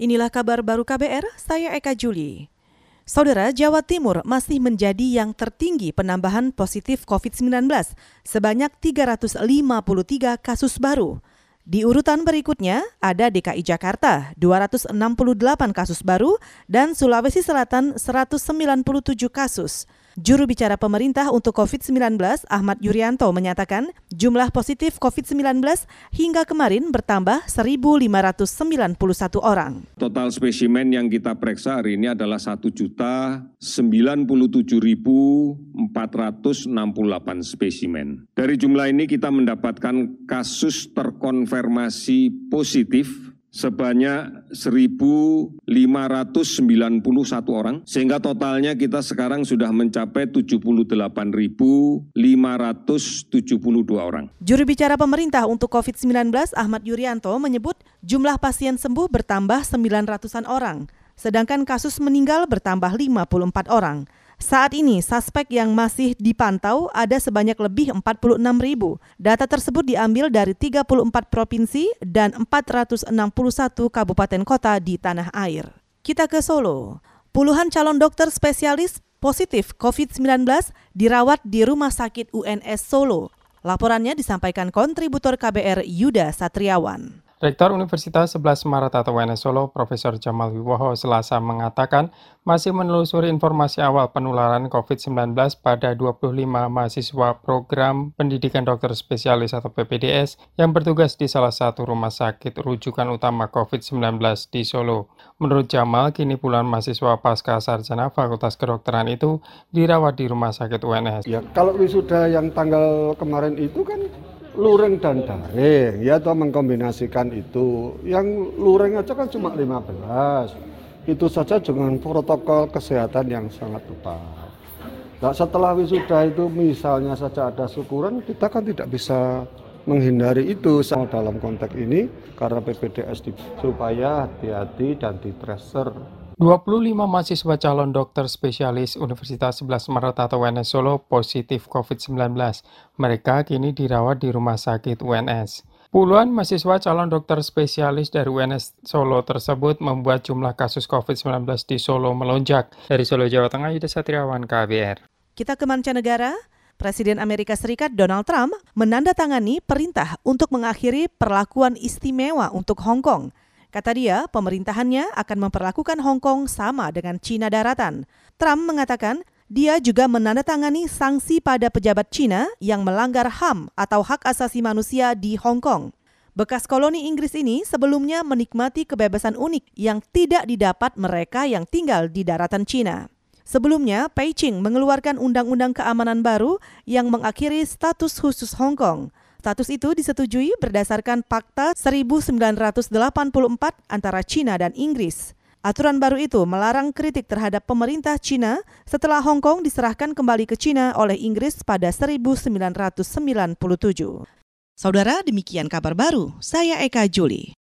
Inilah kabar baru KBR, saya Eka Juli. Saudara, Jawa Timur masih menjadi yang tertinggi penambahan positif COVID-19, sebanyak 353 kasus baru. Di urutan berikutnya ada DKI Jakarta 268 kasus baru dan Sulawesi Selatan 197 kasus. Juru bicara pemerintah untuk COVID-19, Ahmad Yuryanto, menyatakan jumlah positif COVID-19 hingga kemarin bertambah 1.591 orang. Total spesimen yang kita periksa hari ini adalah 1.097.468 spesimen. Dari jumlah ini kita mendapatkan kasus terkonfirmasi positif sebanyak 1.591 orang, sehingga totalnya kita sekarang sudah mencapai 78.572 orang. Juru bicara pemerintah untuk COVID-19 Ahmad Yuryanto menyebut jumlah pasien sembuh bertambah 900-an orang, sedangkan kasus meninggal bertambah 54 orang. Saat ini, suspek yang masih dipantau ada sebanyak lebih 46 ribu. Data tersebut diambil dari 34 provinsi dan 461 kabupaten kota di tanah air. Kita ke Solo. Puluhan calon dokter spesialis positif COVID-19 dirawat di Rumah Sakit UNS Solo. Laporannya disampaikan kontributor KBR Yuda Satriawan. Rektor Universitas 11 Maret atau UNS Solo, Profesor Jamal Wiwoho selasa mengatakan masih menelusuri informasi awal penularan COVID-19 pada 25 mahasiswa program pendidikan dokter spesialis atau PPDS yang bertugas di salah satu rumah sakit rujukan utama COVID-19 di Solo. Menurut Jamal, kini puluhan mahasiswa pasca sarjana Fakultas Kedokteran itu dirawat di rumah sakit UNS. Ya, kalau wisuda yang tanggal kemarin itu kan luring dan daring. Ya atau mengkombinasikan itu. Yang luring aja kan cuma 15 itu saja dengan protokol kesehatan yang sangat ketat nah setelah wisuda itu misalnya saja ada syukuran kita kan tidak bisa menghindari itu dalam konteks ini karena PPDS supaya hati-hati dan di tracer 25 mahasiswa calon dokter spesialis Universitas 11 Maret atau UNS Solo positif COVID-19. Mereka kini dirawat di rumah sakit UNS. Puluhan mahasiswa calon dokter spesialis dari UNS Solo tersebut membuat jumlah kasus COVID-19 di Solo melonjak. Dari Solo, Jawa Tengah, Yuda Satriawan, KBR. Kita ke mancanegara. Presiden Amerika Serikat Donald Trump menandatangani perintah untuk mengakhiri perlakuan istimewa untuk Hong Kong. Kata dia, pemerintahannya akan memperlakukan Hong Kong sama dengan Cina daratan. Trump mengatakan dia juga menandatangani sanksi pada pejabat Cina yang melanggar HAM atau hak asasi manusia di Hong Kong. Bekas koloni Inggris ini sebelumnya menikmati kebebasan unik yang tidak didapat mereka yang tinggal di daratan Cina. Sebelumnya, Beijing mengeluarkan undang-undang keamanan baru yang mengakhiri status khusus Hong Kong. Status itu disetujui berdasarkan Fakta 1984 antara China dan Inggris. Aturan baru itu melarang kritik terhadap pemerintah China setelah Hong Kong diserahkan kembali ke China oleh Inggris pada 1997. Saudara, demikian kabar baru. Saya Eka Juli.